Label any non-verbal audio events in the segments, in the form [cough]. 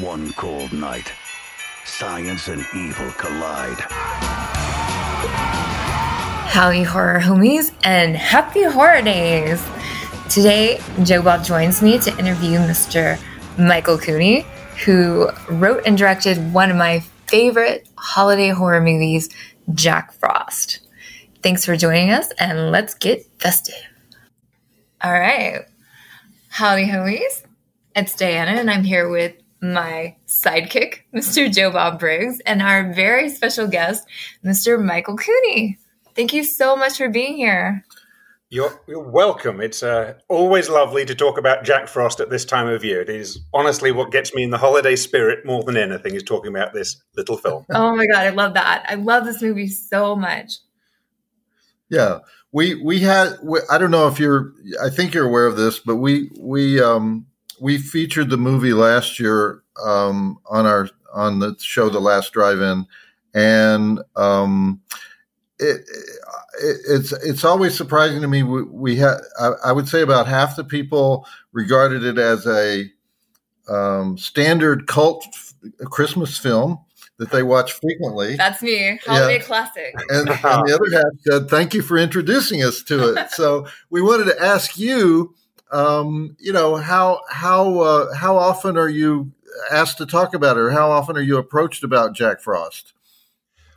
One cold night, science and evil collide. Howdy, horror homies, and happy horror days! Today, Joe Bob joins me to interview Mr. Michael Cooney, who wrote and directed one of my favorite holiday horror movies, Jack Frost. Thanks for joining us, and let's get festive. All right. Howdy, homies. It's Diana, and I'm here with my sidekick, Mr. Joe Bob Briggs, and our very special guest, Mr. Michael Cooney. Thank you so much for being here. You're, you're welcome. It's uh, always lovely to talk about Jack Frost at this time of year. It is honestly what gets me in the holiday spirit more than anything is talking about this little film. [laughs] Oh my God, I love that. I love this movie so much. Yeah, we we had. We, I don't know if you're. I think you're aware of this, but we we um we featured the movie last year um on our on the show The Last Drive-In, and um it, it it's it's always surprising to me. We, we had I, I, would say about half the people regarded it as a um, standard cult f- Christmas film that they watch frequently. That's me. Holiday yeah. classic. And, and, the other half said, "Thank you for introducing us to it." [laughs] so we wanted to ask you, um, you know, how how uh, how often are you asked to talk about it, or how often are you approached about Jack Frost?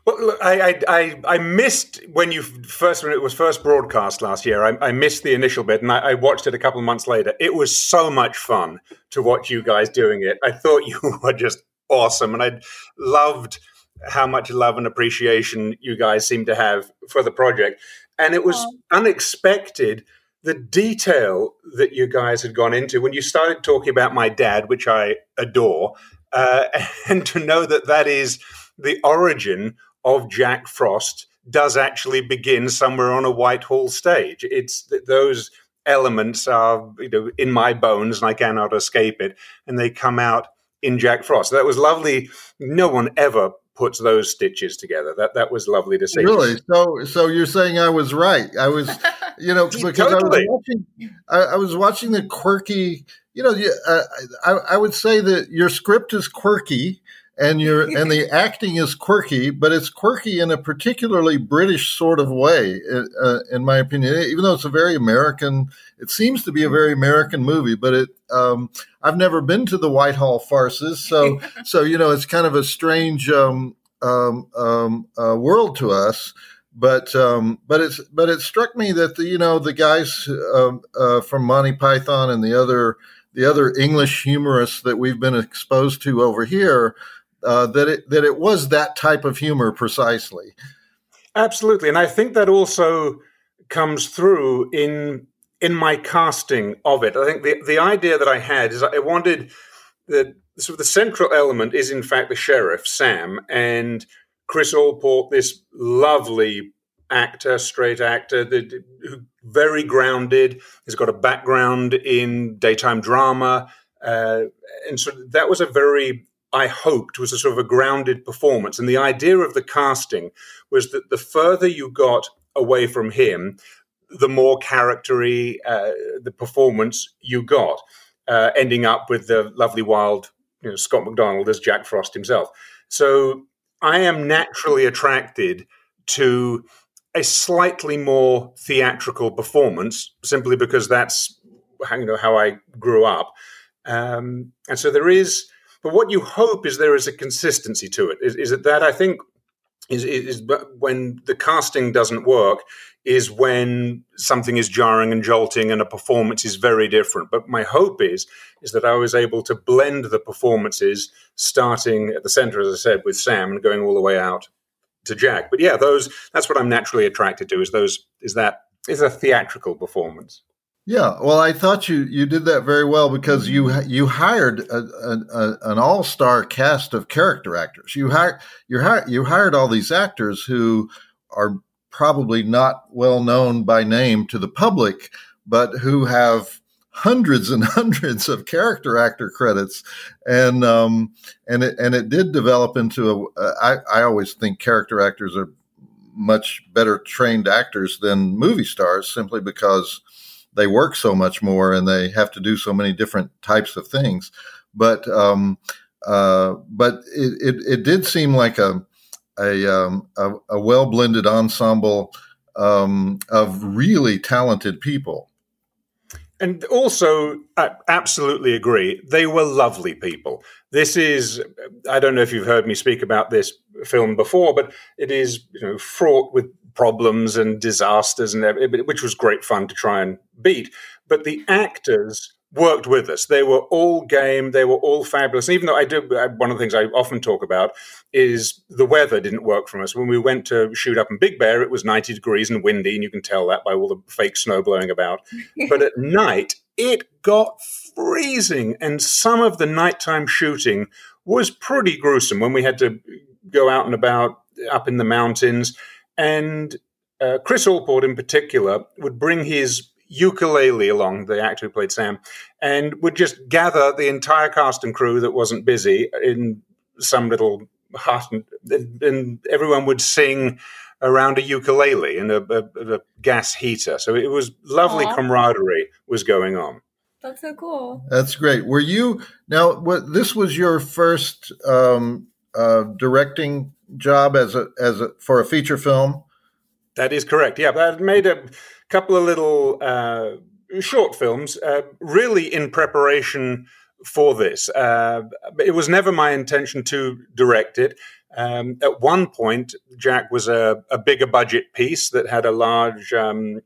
Well, look, I, I, I missed when you first when it was first broadcast last year. I, I missed the initial bit, and I, I, watched it a couple of months later. It was so much fun to watch you guys doing it. I thought you [laughs] were just awesome, and I loved how much love and appreciation you guys seem to have for the project. And it was oh. unexpected the detail that you guys had gone into when you started talking about my dad, which I adore, uh, [laughs] and to know that that is the origin of Jack Frost does actually begin somewhere on a Whitehall stage. It's those elements are you know in my bones and I cannot escape it, and they come out in Jack Frost. That was lovely. No one ever puts those stitches together. That that was lovely to see. Really? So so you're saying I was right? I was, [laughs] you know, because totally. I was watching. I, I, was watching the quirky. You know, uh, I I would say that your script is quirky and your [laughs] and the acting is quirky, but it's quirky in a particularly British sort of way, uh, in my opinion. Even though it's a very American, it seems to be a very American movie. But it, um, I've never been to the Whitehall farces, so [laughs] so you know, it's kind of a strange um, um, um uh, world to us. But um, but it's but it struck me that the you know the guys um, uh, from Monty Python and the other the other English humorists that we've been exposed to over here uh, that it that it was that type of humor precisely. Absolutely, and I think that also comes through in in my casting of it. I think the the idea that I had is I wanted the sort of the central element is in fact the sheriff Sam and Chris Allport, this lovely actor, straight actor, who very grounded. He's got a background in daytime drama, uh, and so that was a very I hoped was a sort of a grounded performance. And the idea of the casting was that the further you got away from him, the more charactery uh, the performance you got, uh, ending up with the lovely wild you know, Scott MacDonald as Jack Frost himself. So I am naturally attracted to a slightly more theatrical performance, simply because that's you know how I grew up, um, and so there is but what you hope is there is a consistency to it. Is, is it that I think is, is, when the casting doesn't work is when something is jarring and jolting and a performance is very different. But my hope is is that I was able to blend the performances, starting at the center, as I said, with Sam and going all the way out to Jack. But yeah, those that's what I'm naturally attracted to. Is those is that is a theatrical performance. Yeah, well, I thought you you did that very well because you you hired a, a, a, an all star cast of character actors. You hired you hired you hired all these actors who are probably not well known by name to the public, but who have hundreds and [laughs] hundreds of character actor credits, and um, and it and it did develop into a. I, I always think character actors are much better trained actors than movie stars, simply because they work so much more and they have to do so many different types of things. But um, uh, but it, it, it did seem like a a, um, a, a well blended ensemble um, of really talented people. And also, I absolutely agree. They were lovely people. This is, I don't know if you've heard me speak about this film before, but it is you know, fraught with problems and disasters, and which was great fun to try and beat. But the actors worked with us. They were all game. They were all fabulous. And even though I do, one of the things I often talk about is the weather didn't work for us. When we went to shoot up in Big Bear, it was 90 degrees and windy, and you can tell that by all the fake snow blowing about. [laughs] but at night, it got freezing, and some of the nighttime shooting was pretty gruesome when we had to go out and about up in the mountains. And uh, Chris Allport, in particular, would bring his ukulele along, the actor who played Sam, and would just gather the entire cast and crew that wasn't busy in some little hut, and, and everyone would sing around a ukulele and a, a, a, gas heater. So it was lovely Aww. camaraderie was going on. That's so cool. That's great. Were you now? What this was your first um, uh, directing job as a as a for a feature film? That is correct. Yeah, I made a couple of little uh, short films, uh, really in preparation for this. Uh, it was never my intention to direct it. Um, at one point, Jack was a, a, bigger budget piece that had a large um,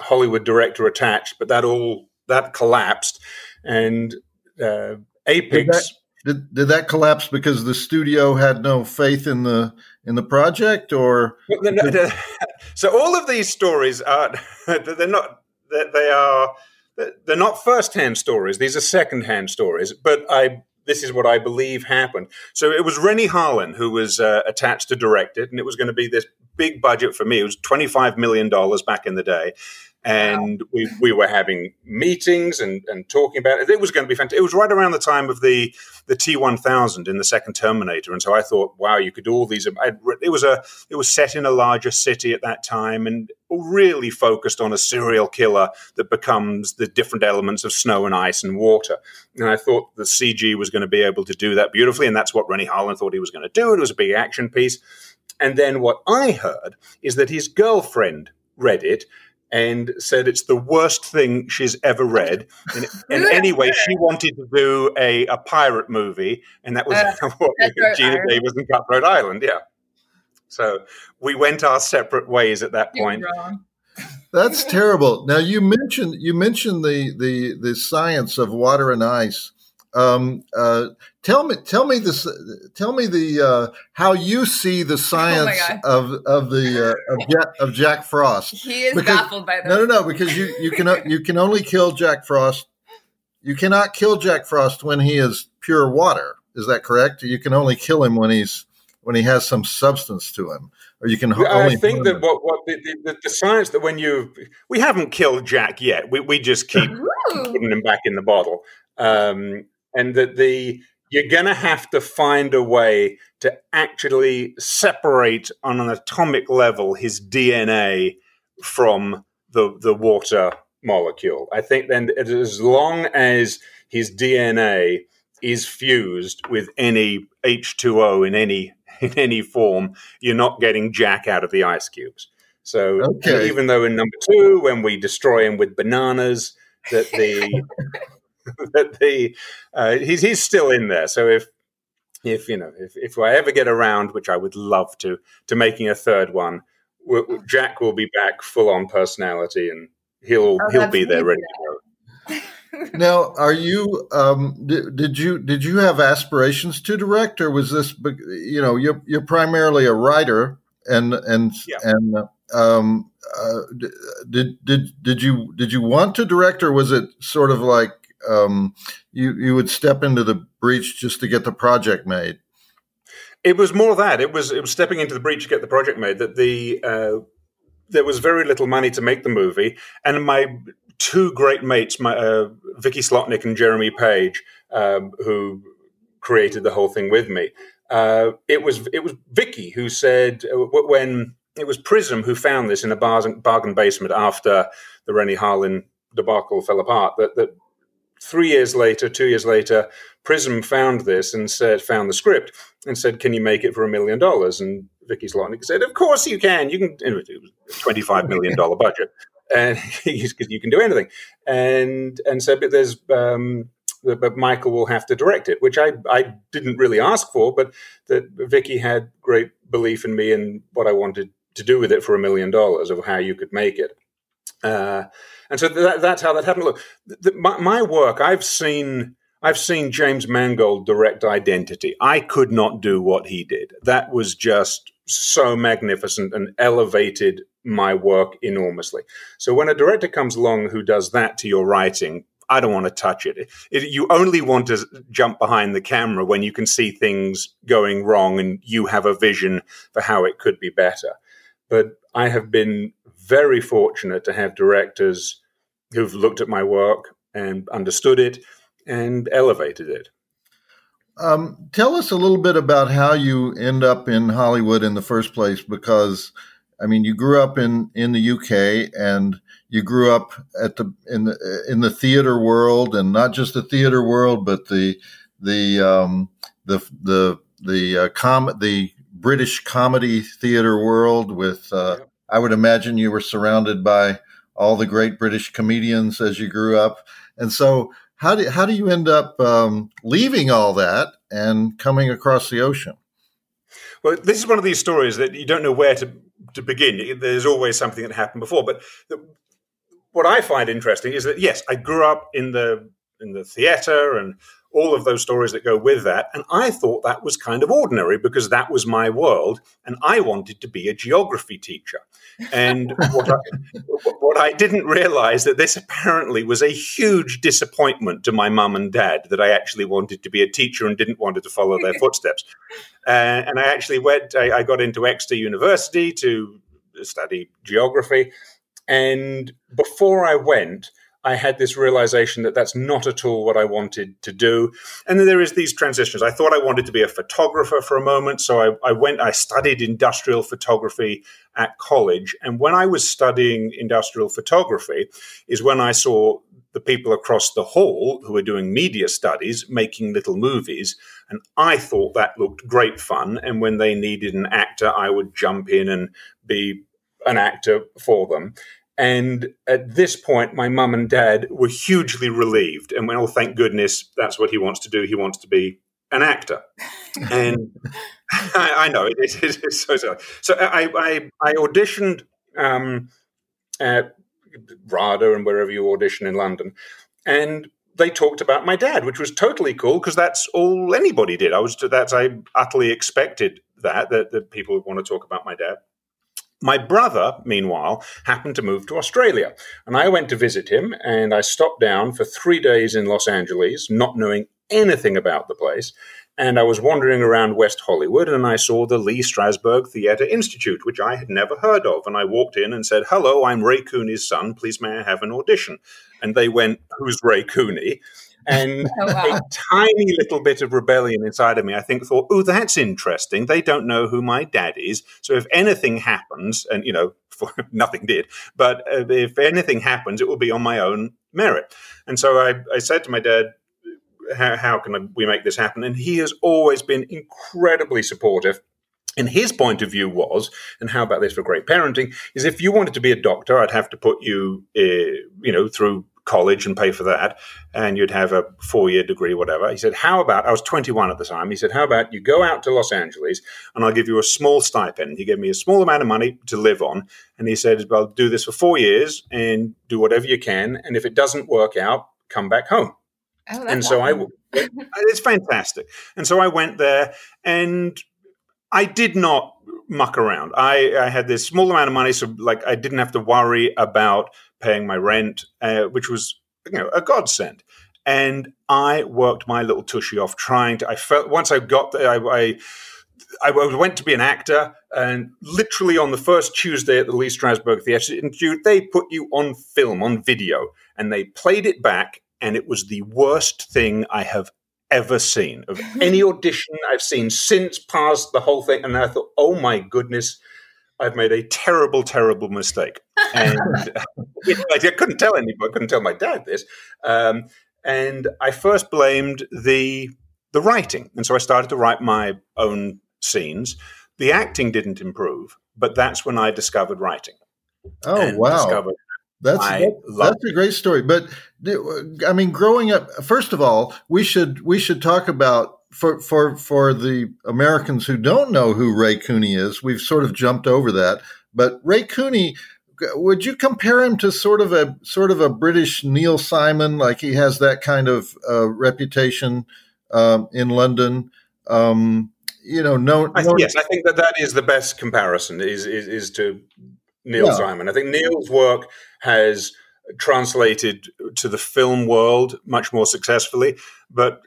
Hollywood director attached, but that all that collapsed, and uh, Apix. Did, did that collapse because the studio had no faith in the in the project, or [laughs] so all of these stories are [laughs] they're not they are they're not first hand stories. These are second hand stories. But I this is what I believe happened. So it was Renny Harlin who was uh, attached to direct it, and it was going to be this big budget for me. It was twenty five million dollars back in the day, and wow. we, we were having meetings and, and talking about it. It was going to be fantastic. It was right around the time of the the T one thousand in the second Terminator, and so I thought, wow, you could do all these. It was a it was set in a larger city at that time, and really focused on a serial killer that becomes the different elements of snow and ice and water. And I thought the CG was going to be able to do that beautifully, and that's what Renny Harlin thought he was going to do. It was a big action piece. And then what I heard is that his girlfriend read it and said it's the worst thing she's ever read. And, and anyway, she wanted to do a, a pirate movie, and that was uh, [laughs] what Geena Davis and Cutthroat Island. Yeah. So we went our separate ways at that point. That's [laughs] terrible. Now you mentioned you mentioned the the the science of water and ice. Um, uh, tell me, tell me this, tell me the uh, how you see the [laughs] oh science oh of of the uh, of, Jack, of, Jack, Frost. He is because, baffled by this. No, no, no, because you you can you can only kill Jack Frost. You cannot kill Jack Frost when he is pure water. Is that correct? You can only kill him when he's when he has some substance to him, or you can. I think that what, what the, the, the, science that when you we haven't killed Jack yet, we we just keep putting him back in the bottle. Um, and that the you're going to have to find a way to actually separate on an atomic level his DNA from the the water molecule. I think then as long as his DNA is fused with any H2O in any in any form, you're not getting Jack out of the ice cubes. So okay. even though in number two, when we destroy him with bananas, that the [laughs] [laughs] that the uh, he's he's still in there. So if if you know if, if I ever get around, which I would love to, to making a third one, Jack will be back full on personality, and he'll oh, he'll be there ready to go. now, [laughs] are you? Um, did, did, you did you have aspirations to direct, or was this? You know, you're you're primarily a writer, and and yeah. and um, uh, did did did you did you want to direct, or was it sort of like um, you you would step into the breach just to get the project made. It was more that it was it was stepping into the breach to get the project made. That the uh, there was very little money to make the movie, and my two great mates, my uh, Vicky Slotnick and Jeremy Paige, um, who created the whole thing with me. Uh, it was it was Vicky who said uh, when it was Prism who found this in a bargain basement after the Renny Harlin debacle fell apart that, that three years later, two years later, Prism found this and said, found the script and said, "Can you make it for a million dollars?" And Vicky Slotnick said, "Of course you can. You can." It was a twenty-five million dollar budget, [laughs] and [laughs] you can do anything. And and said, "But there's." Um, but Michael will have to direct it, which I, I didn't really ask for, but that Vicky had great belief in me and what I wanted to do with it for a million dollars of how you could make it. Uh, and so that, that's how that happened. Look, the, my, my, work, I've seen, I've seen James Mangold direct Identity. I could not do what he did. That was just so magnificent and elevated my work enormously. So when a director comes along who does that to your writing, I don't want to touch it. it. You only want to jump behind the camera when you can see things going wrong and you have a vision for how it could be better. But I have been very fortunate to have directors who've looked at my work and understood it and elevated it. Um, tell us a little bit about how you end up in Hollywood in the first place, because I mean, you grew up in in the UK and you grew up at the in the in the theater world, and not just the theater world, but the the um, the the the uh, com the British comedy theater world. With uh, I would imagine you were surrounded by all the great British comedians as you grew up, and so how do how do you end up um, leaving all that and coming across the ocean? Well, this is one of these stories that you don't know where to to begin. There's always something that happened before. But the, what I find interesting is that yes, I grew up in the in the theatre and all of those stories that go with that. And I thought that was kind of ordinary because that was my world. And I wanted to be a geography teacher. And what, I, [laughs] what I didn't realize that this apparently was a huge disappointment to my mum and dad that I actually wanted to be a teacher and didn't want to follow their [laughs] footsteps. Uh, and I actually went, I, I got into Exeter University to study geography. And before I went, I had this realization that that's not at all what I wanted to do. And then there is these transitions. I thought I wanted to be a photographer for a moment. So I, I, went, I studied industrial photography at college. And when I was studying industrial photography, is when I saw the people across the hall who were doing media studies making little movies. And I thought that looked great fun. And when they needed an actor, I would jump in and be an actor for them. And at this point, my mum and dad were hugely relieved and went, Oh, thank goodness that's what he wants to do. He wants to be an actor. [laughs] and [laughs] I, I, know it, it's so so. So I, I, I auditioned um, at RADA and wherever you audition in London. And they talked about my dad, which was totally cool because that's all anybody did. I was that's I utterly expected that, that that people would want to talk about my dad. My brother, meanwhile, happened to move to Australia, and I went to visit him. And I stopped down for three days in Los Angeles, not knowing anything about the place. And I was wandering around West Hollywood, and I saw the Lee Strasberg Theatre Institute, which I had never heard of. And I walked in and said, "Hello, I'm Ray Cooney's son. Please, may I have an audition?" And they went, "Who's Ray Cooney?" And [laughs] oh, wow. a tiny little bit of rebellion inside of me, I think, thought, oh, that's interesting. They don't know who my dad is. So if anything happens, and, you know, [laughs] nothing did, but uh, if anything happens, it will be on my own merit. And so I, I said to my dad, how, how can we make this happen? And he has always been incredibly supportive. And his point of view was, and how about this for great parenting, is if you wanted to be a doctor, I'd have to put you, uh, you know, through college and pay for that, and you'd have a four year degree, whatever. He said, How about, I was 21 at the time, he said, How about you go out to Los Angeles and I'll give you a small stipend. He gave me a small amount of money to live on. And he said, Well, do this for four years and do whatever you can. And if it doesn't work out, come back home. Oh, and so awesome. [laughs] I, it's fantastic. And so I went there and I did not muck around. I, I had this small amount of money, so like I didn't have to worry about paying my rent, uh, which was you know a godsend. And I worked my little tushy off trying to. I felt once I got there, I, I I went to be an actor, and literally on the first Tuesday at the Lee Strasberg Theatre Institute, they put you on film, on video, and they played it back, and it was the worst thing I have ever seen of [laughs] any audition I've seen since past the whole thing. And I thought, oh my goodness, I've made a terrible, terrible mistake. And [laughs] [laughs] I couldn't tell anybody, I couldn't tell my dad this. Um, and I first blamed the the writing, and so I started to write my own scenes. The acting didn't improve, but that's when I discovered writing. Oh wow! That's that's a great story. But I mean, growing up, first of all, we should we should talk about for for for the Americans who don't know who Ray Cooney is. We've sort of jumped over that, but Ray Cooney. Would you compare him to sort of a sort of a British Neil Simon? Like he has that kind of uh, reputation um, in London. Um, you know, no, I, yes, I think that that is the best comparison. Is is, is to Neil yeah. Simon. I think Neil's work has translated to the film world much more successfully. But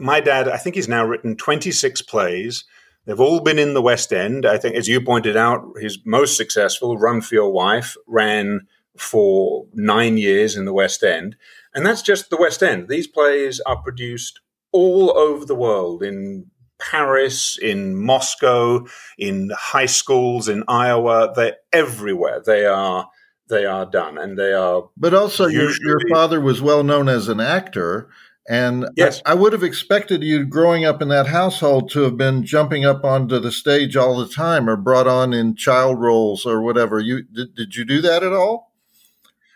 my dad, I think he's now written 26 plays. They've all been in the West End. I think, as you pointed out, his most successful, Run for Your Wife, ran for nine years in the West End. And that's just the West End. These plays are produced all over the world in Paris, in Moscow, in high schools in Iowa. They're everywhere. They are they are done, and they are. But also, usually, your, your father was well known as an actor, and yes. I, I, would have expected you, growing up in that household, to have been jumping up onto the stage all the time, or brought on in child roles or whatever. You did, did you do that at all?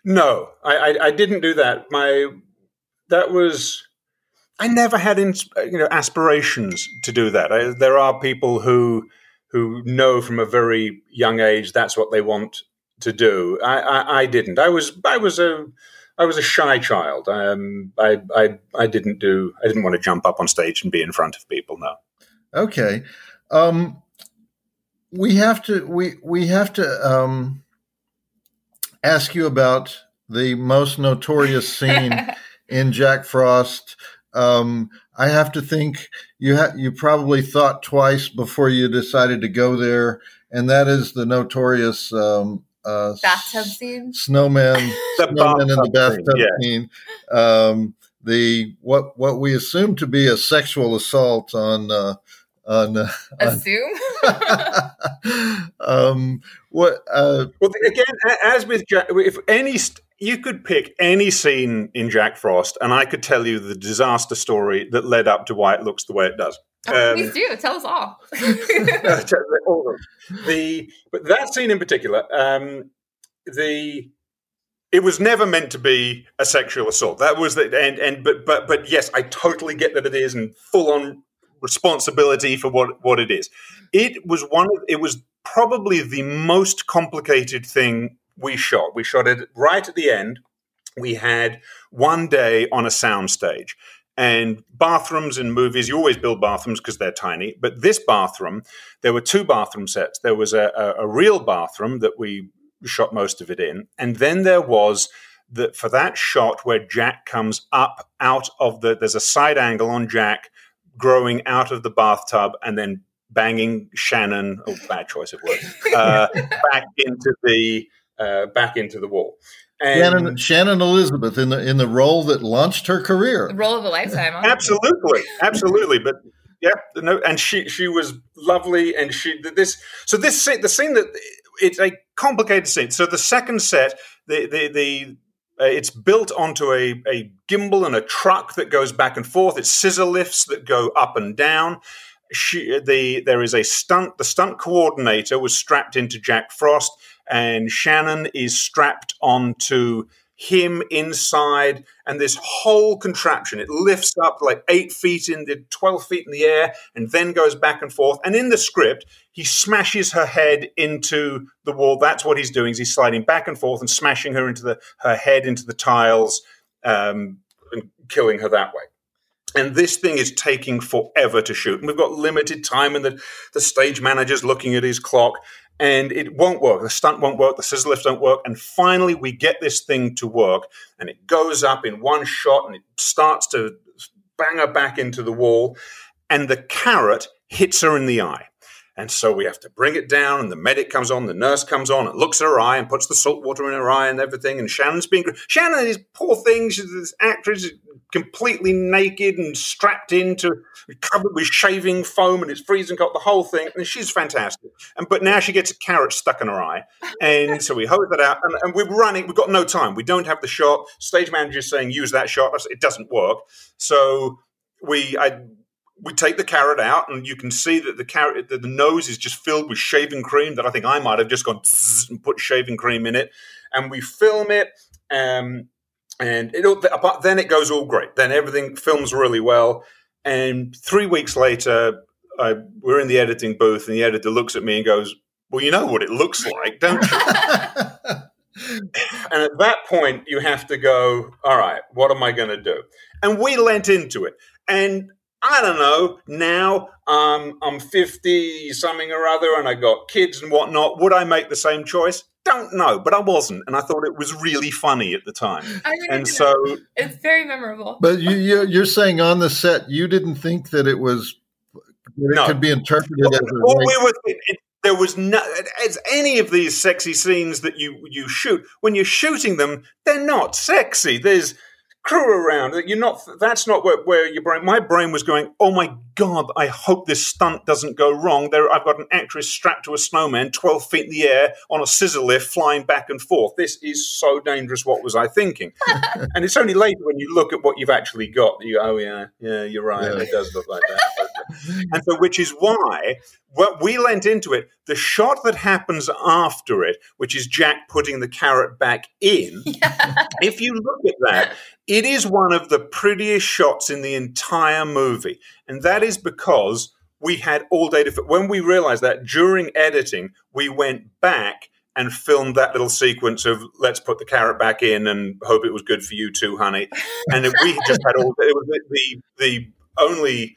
No, I, I, I didn't do that. My that was I never had you know aspirations to do that. I, there are people who who know from a very young age that's what they want to do. I, I, I didn't. I was I was a I was a shy child. Um, I, I I didn't do. I didn't want to jump up on stage and be in front of people. No. Okay. Um, we have to. We we have to um, ask you about the most notorious scene [laughs] in Jack Frost. Um, I have to think you ha- you probably thought twice before you decided to go there, and that is the notorious um, uh, bathtub scene, snowman, [laughs] the snowman in the bathtub scene. scene. Um, the what what we assume to be a sexual assault on uh, on, uh, assume. [laughs] um, what? Uh, well, again, as with Jack, if any, you could pick any scene in Jack Frost, and I could tell you the disaster story that led up to why it looks the way it does. Oh, um, please do tell us all. [laughs] [laughs] all the but that scene in particular, um, the it was never meant to be a sexual assault. That was the and and but but but yes, I totally get that it is and full on responsibility for what what it is. It was one of it was probably the most complicated thing we shot. We shot it right at the end. We had one day on a soundstage. And bathrooms in movies, you always build bathrooms because they're tiny. But this bathroom, there were two bathroom sets. There was a, a, a real bathroom that we shot most of it in. And then there was that for that shot where Jack comes up out of the, there's a side angle on Jack growing out of the bathtub and then banging Shannon, oh, bad choice of words, uh, [laughs] back into the uh, back into the wall. And Shannon, Shannon, Elizabeth in the in the role that launched her career, the role of a lifetime. Absolutely, absolutely. But yeah, no, and she she was lovely, and she this so this scene, the scene that it's a complicated scene. So the second set, the the the uh, it's built onto a, a gimbal and a truck that goes back and forth. It's scissor lifts that go up and down. She, the there is a stunt. The stunt coordinator was strapped into Jack Frost, and Shannon is strapped onto him inside and this whole contraption it lifts up like eight feet in the 12 feet in the air and then goes back and forth. And in the script he smashes her head into the wall. That's what he's doing is he's sliding back and forth and smashing her into the her head into the tiles um, and killing her that way. And this thing is taking forever to shoot. And we've got limited time, and the, the stage manager's looking at his clock and it won't work. The stunt won't work. The scissor lifts don't work. And finally, we get this thing to work, and it goes up in one shot, and it starts to bang her back into the wall, and the carrot hits her in the eye. And so we have to bring it down, and the medic comes on, the nurse comes on, and looks at her eye and puts the salt water in her eye and everything. And Shannon's being Shannon is poor thing. She's this actress completely naked and strapped into covered with shaving foam, and it's freezing cold. The whole thing, and she's fantastic. And but now she gets a carrot stuck in her eye, and so we hose that out, and, and we're running. We've got no time. We don't have the shot. Stage manager is saying use that shot. It doesn't work. So we I we take the carrot out, and you can see that the carrot, the, the nose is just filled with shaving cream. That I think I might have just gone and put shaving cream in it, and we film it. Um, and it then it goes all great. Then everything films really well. And three weeks later, I, we're in the editing booth, and the editor looks at me and goes, "Well, you know what it looks like, don't you?" [laughs] and at that point, you have to go, "All right, what am I going to do?" And we lent into it. And I don't know, now um, I'm 50 something or other and I got kids and whatnot. Would I make the same choice? Don't know, but I wasn't. And I thought it was really funny at the time. I mean, and so it's very memorable. But you, you, are saying on the set, you didn't think that it was, that it could be interpreted well, as a. Well, we were, it, there was no as any of these sexy scenes that you you shoot when you're shooting them they're not sexy there's crew around. You're not. That's not where, where your brain. My brain was going. Oh my god! I hope this stunt doesn't go wrong. There, I've got an actress strapped to a snowman, twelve feet in the air on a scissor lift, flying back and forth. This is so dangerous. What was I thinking? [laughs] and it's only later when you look at what you've actually got. You oh yeah, yeah, you're right. Yeah. It does look like that. and so, which is why well, we lent into it. The shot that happens after it, which is Jack putting the carrot back in, [laughs] yeah. if you look at that, it is one of the prettiest shots in the entire movie. And that is because we had all day to. When we realized that during editing, we went back and filmed that little sequence of let's put the carrot back in and hope it was good for you too, honey. And we just had all it was the, the only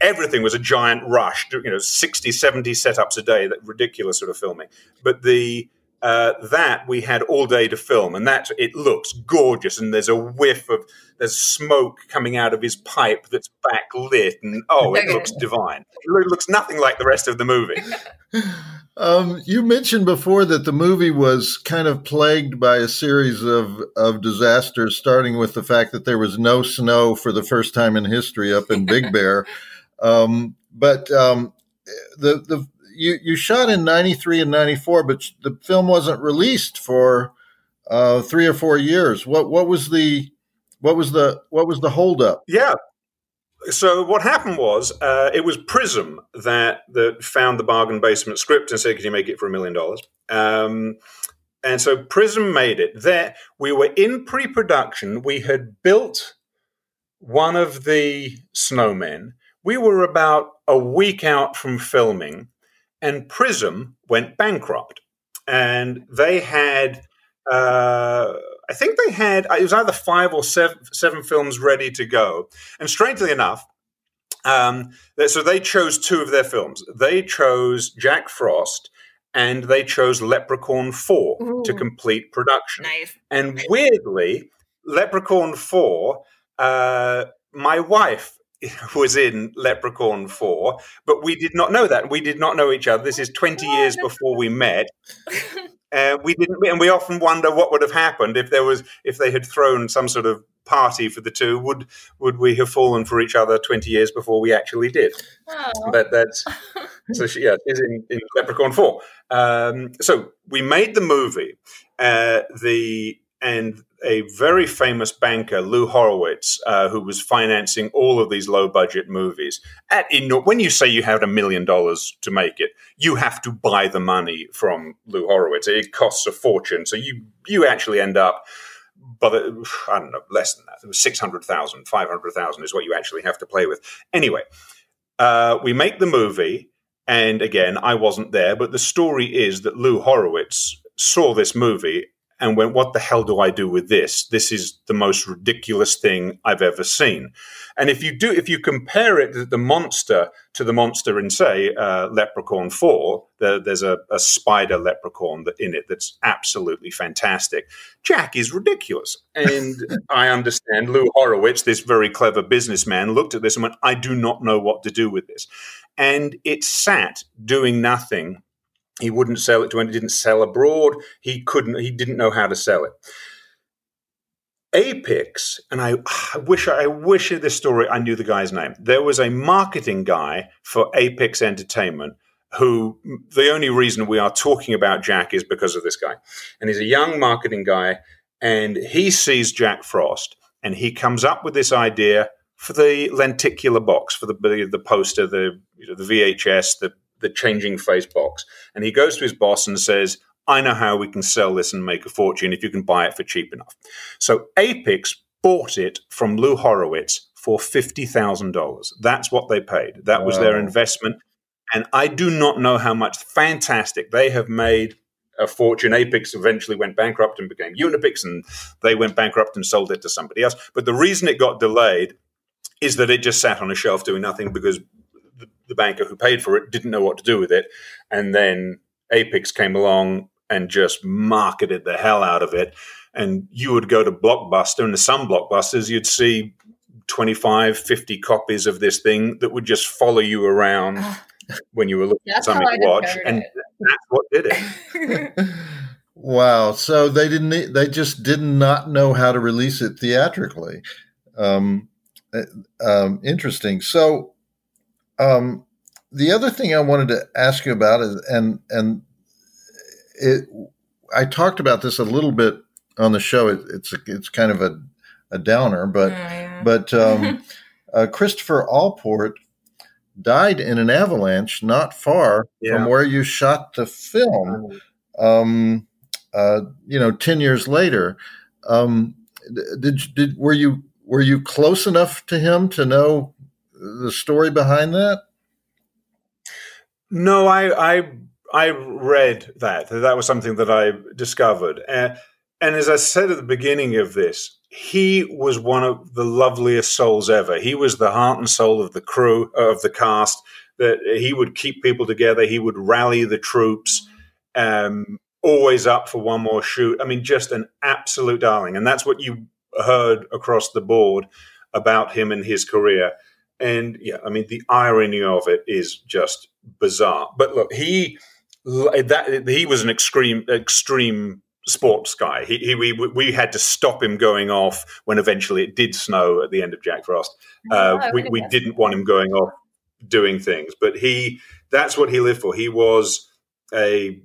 everything was a giant rush, you know, 60, 70 setups a day, that ridiculous sort of filming. But the uh, that we had all day to film, and that it looks gorgeous. And there's a whiff of there's smoke coming out of his pipe that's backlit, and oh, it looks [laughs] divine. It looks nothing like the rest of the movie. [laughs] Um, you mentioned before that the movie was kind of plagued by a series of, of disasters, starting with the fact that there was no snow for the first time in history up in Big [laughs] Bear. Um, but um, the the you you shot in '93 and '94, but the film wasn't released for uh, three or four years. What what was the what was the what was the holdup? Yeah, so what happened was uh, it was Prism that that found the bargain basement script and said, "Can you make it for a million dollars?" Um, and so Prism made it. There, we were in pre-production. We had built one of the snowmen. We were about a week out from filming, and Prism went bankrupt, and they had. Uh, I think they had it was either five or seven, seven films ready to go. And strangely enough, um, so they chose two of their films. They chose Jack Frost and they chose Leprechaun 4 Ooh. to complete production. Nice. And weirdly, Leprechaun 4, uh, my wife [laughs] was in Leprechaun 4, but we did not know that. We did not know each other. This is 20 years before we met. [laughs] Uh, we didn't, and we often wonder what would have happened if there was if they had thrown some sort of party for the two. Would would we have fallen for each other twenty years before we actually did? Oh. That that's [laughs] so she, yeah is in, in Leprechaun Four. Um, so we made the movie. Uh, the and a very famous banker, Lou Horowitz, uh, who was financing all of these low budget movies. At when you say you had a million dollars to make it, you have to buy the money from Lou Horowitz. It costs a fortune, so you you actually end up. But I don't know, less than that. It was 600,000, 500,000 is what you actually have to play with. Anyway, uh, we make the movie, and again, I wasn't there, but the story is that Lou Horowitz saw this movie and went, What the hell do I do with this? This is the most ridiculous thing I've ever seen. And if you do, if you compare it, the monster to the monster in, say, uh, Leprechaun 4, the, there's a, a, spider leprechaun that, in it that's absolutely fantastic. Jack is ridiculous. And [laughs] I understand Lou Horowitz, this very clever businessman, looked at this and went, I do not know what to do with this. And it sat doing nothing he wouldn't sell it to anyone. He didn't sell abroad. He couldn't. He didn't know how to sell it. Apix, and I, I wish I wish this story I knew the guy's name. There was a marketing guy for Apix Entertainment who the only reason we are talking about Jack is because of this guy. And he's a young marketing guy, and he sees Jack Frost, and he comes up with this idea for the lenticular box, for the the poster, the you know, the VHS, the the changing face box. And he goes to his boss and says, I know how we can sell this and make a fortune if you can buy it for cheap enough. So Apix bought it from Lou Horowitz for $50,000. That's what they paid. That was their investment. And I do not know how much fantastic they have made a fortune. Apix eventually went bankrupt and became Unapix, and they went bankrupt and sold it to somebody else. But the reason it got delayed is that it just sat on a shelf doing nothing because the banker who paid for it didn't know what to do with it. And then Apix came along and just marketed the hell out of it. And you would go to Blockbuster, and some Blockbusters, you'd see 25, 50 copies of this thing that would just follow you around when you were looking at something to watch. And it. that's what did it. [laughs] wow. So they didn't, they just did not know how to release it theatrically. Um, uh, um, interesting. So um, the other thing I wanted to ask you about is, and and it, I talked about this a little bit on the show. It, it's a, it's kind of a, a downer, but oh, yeah. but um, [laughs] uh, Christopher Allport died in an avalanche not far yeah. from where you shot the film. Um, uh, you know, ten years later, um, did did were you were you close enough to him to know the story behind that? No, I I I read that. That was something that I discovered. And, and as I said at the beginning of this, he was one of the loveliest souls ever. He was the heart and soul of the crew, of the cast, that he would keep people together. He would rally the troops, um, always up for one more shoot. I mean, just an absolute darling. And that's what you heard across the board about him and his career. And yeah, I mean, the irony of it is just bizarre. But look, he that he was an extreme extreme sports guy. He, he we we had to stop him going off when eventually it did snow at the end of Jack Frost. Uh, we we didn't want him going off doing things, but he that's what he lived for. He was a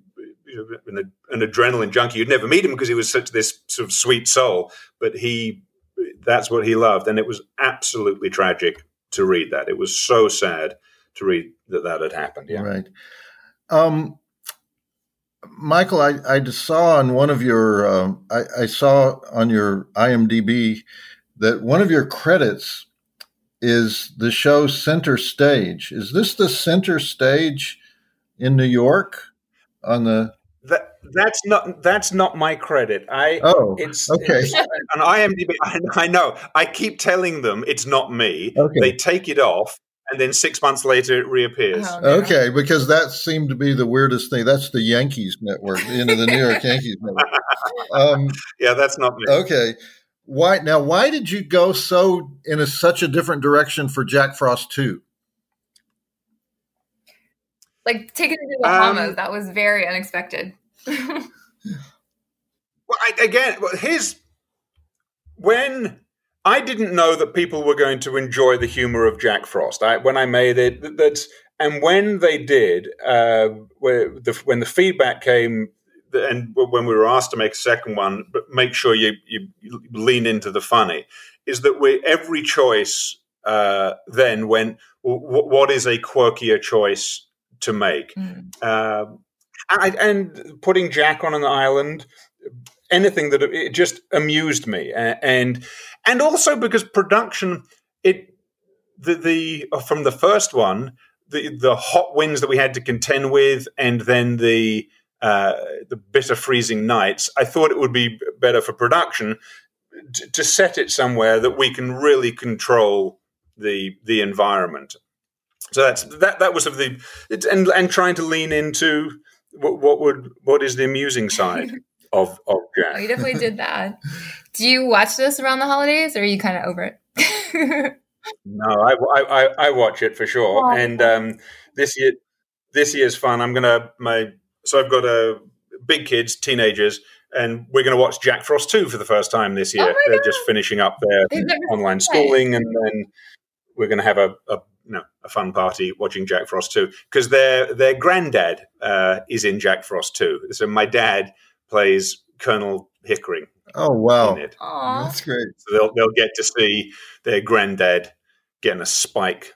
an, an adrenaline junkie. You'd never meet him because he was such this sort of sweet soul, but he that's what he loved, and it was absolutely tragic to read that. It was so sad to read that that had happened. Yeah. Right. Um, Michael, I, I saw on one of your, uh, I, I, saw on your IMDb that one of your credits is the show Center Stage. Is this the center stage in New York on the? That that's not that's not my credit. I oh it's okay. It's, on IMDb, I, [laughs] I know. I keep telling them it's not me. Okay. They take it off, and then six months later it reappears. Oh, no. Okay, because that seemed to be the weirdest thing. That's the Yankees network, you know, the New York Yankees network. [laughs] Um, yeah, that's not me. Okay, why now? Why did you go so in a, such a different direction for Jack Frost two? Like taking it to the Bahamas, um, that was very unexpected. Well, I, again, his when I didn't know that people were going to enjoy the humor of Jack Frost. I, when I made it, that and when they did, uh, the, when the feedback came, and when we were asked to make a second one, but make sure you, you lean into the funny, is that we every choice uh, then went, what is a quirkier choice to make? Mm. Uh, I, and putting Jack on an island, anything that it just amused me, and and also because production, it the the uh, from the first one, the the hot winds that we had to contend with, and then the uh, the bitter freezing nights, I thought it would be better for production to, to set it somewhere that we can really control the the environment. So that's that. That was of the and and trying to lean into what, what would what is the amusing side [laughs] of of Jack. Oh, you definitely did [laughs] that. Do you watch this around the holidays, or are you kind of over it? [laughs] no, I, I, I watch it for sure. Oh, and um, this year this year's fun. I'm gonna my so I've got a big kids, teenagers, and we're going to watch Jack Frost 2 for the first time this year. Oh They're God. just finishing up their online schooling, and then we're going to have a, a you know, a fun party watching Jack Frost 2 because their their granddad uh, is in Jack Frost 2. So my dad plays Colonel Hickering. Oh wow, that's great. So they'll they'll get to see their granddad getting a spike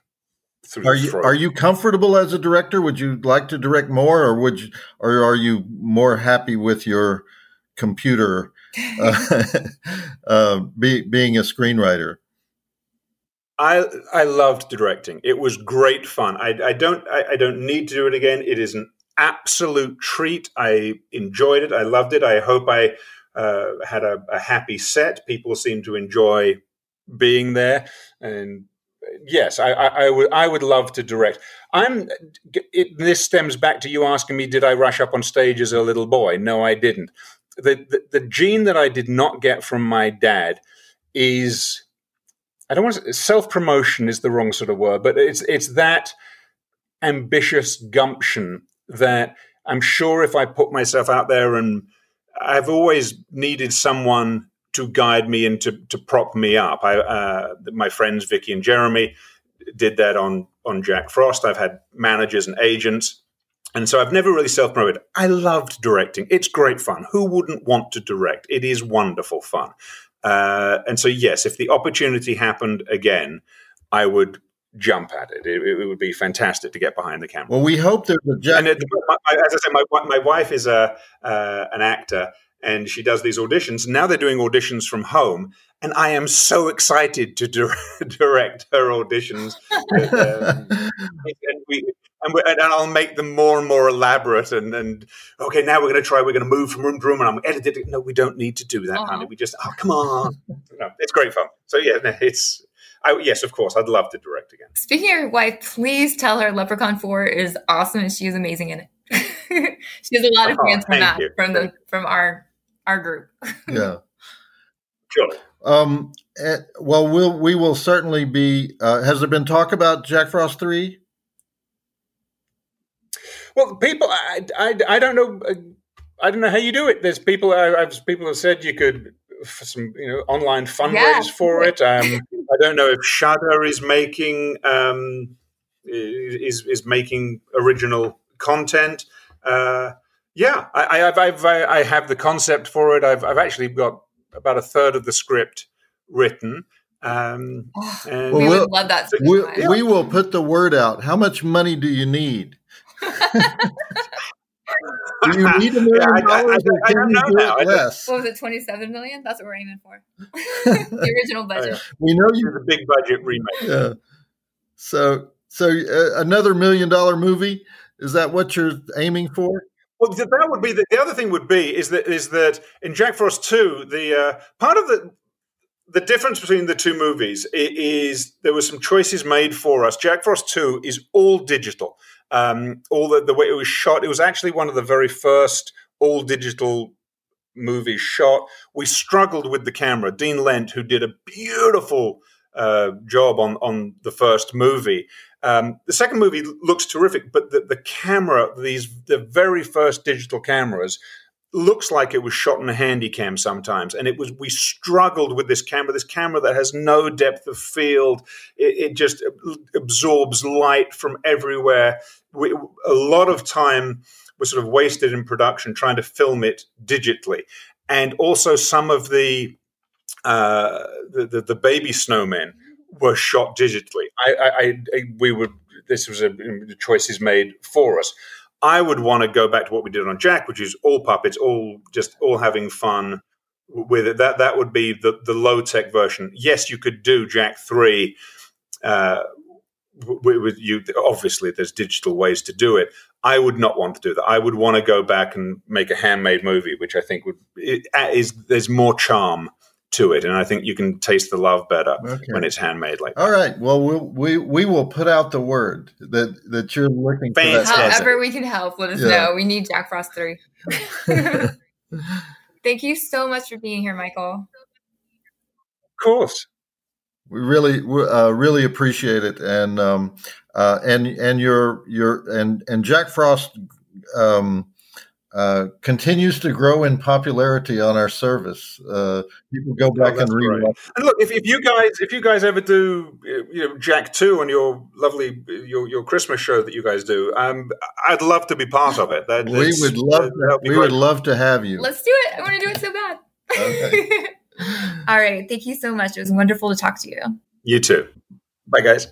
through. Are you throat. are you comfortable as a director? Would you like to direct more, or would you, or are you more happy with your computer uh, [laughs] uh, be, being a screenwriter? I I loved directing. It was great fun. I, I don't I, I, don't need to do it again. It is an absolute treat. I enjoyed it. I loved it. I hope I uh, had a, a, happy set. People seem to enjoy being there, and yes, I, I, I, would I would love to direct. I'm. It, this stems back to you asking me, did I rush up on stage as a little boy? No, I didn't. The, the, the gene that I did not get from my dad is I don't want to self promotion is the wrong sort of word, but it's it's that ambitious gumption that I'm sure if I put myself out there and I've always needed someone to guide me and to, to prop me up. I, uh, my friends Vicky and Jeremy did that on on Jack Frost. I've had managers and agents, and so I've never really self promoted. I loved directing; it's great fun. Who wouldn't want to direct? It is wonderful fun. Uh, and so, yes, if the opportunity happened again, I would jump at it. It, it would be fantastic to get behind the camera. Well, we hope there's a and it, my, as I said, my, my wife is a uh, an actor, and she does these auditions. Now they're doing auditions from home, and I am so excited to [laughs] direct her auditions. um, [laughs] and, we, and, and, I'll make them more and more elaborate. And, and okay, now we're going to try. We're going to move from room to room, and I'm edited. No, we don't need to do that, honey. We just oh come on. [laughs] no, it's great fun. So yeah, it's. I, yes, of course. I'd love to direct again. Speaking of your wife, please tell her Leprechaun Four is awesome and she is amazing in it. she has a lot of oh, fans from that you. from the from our our group. yeah. Sure. Um, eh, well, we'll we will certainly be. Uh, has there been talk about Jack Frost three? Well, people, I, I, I don't know. I don't know how you do it. There's people. I, I've people have said you could for some you know online fundraise yeah. for it. Um, I don't know if Shudder is making um, is is making original content. Uh, yeah, I, have I've, I have the concept for it. I've, I've actually got about a third of the script written. Um, oh, and we would love that. We, we, will put the word out. How much money do you need? [laughs] do you need a million dollars? I, I, I, don't know now. Less? What was it? Twenty-seven million. That's what we're aiming for. [laughs] [laughs] the original budget. We know you're the big budget remake. Yeah. So, so uh, another million dollar movie. Is that what you're aiming for? Well, that would be the, the other thing. Would be is that is that in Jack Frost two, the uh, part of the the difference between the two movies is there were some choices made for us. Jack Frost two is all digital. Um, all the, the way it was shot, it was actually one of the very first all digital movies shot. We struggled with the camera. Dean Lent, who did a beautiful uh, job on on the first movie, um, the second movie looks terrific, but the, the camera, these the very first digital cameras, looks like it was shot in a handy cam sometimes. And it was we struggled with this camera this camera that has no depth of field. It, it just absorbs light from everywhere. We, a lot of time was sort of wasted in production trying to film it digitally. And also some of the uh, the, the, the baby snowmen were shot digitally. I, I, I we would. This was a, a choices made for us. I would want to go back to what we did on Jack, which is all puppets, all just all having fun with it. That that would be the the low tech version. Yes, you could do Jack three uh, with you obviously there's digital ways to do it i would not want to do that i would want to go back and make a handmade movie which i think would is there's more charm to it and i think you can taste the love better okay. when it's handmade like all right well we'll we we will put out the word that that you're looking Fantastic. for that however we can help let us yeah. know we need jack frost 3 [laughs] thank you so much for being here michael of course we really uh, really appreciate it, and um, uh, and and your your and and Jack Frost um, uh, continues to grow in popularity on our service. Uh, people go back oh, and read. Right. And look, if, if you guys if you guys ever do you know Jack two on your lovely your your Christmas show that you guys do, um, I'd love to be part of it. That, we would love to, we great. would love to have you. Let's do it. I want to do it so bad. Okay. [laughs] All right. Thank you so much. It was wonderful to talk to you. You too. Bye, guys.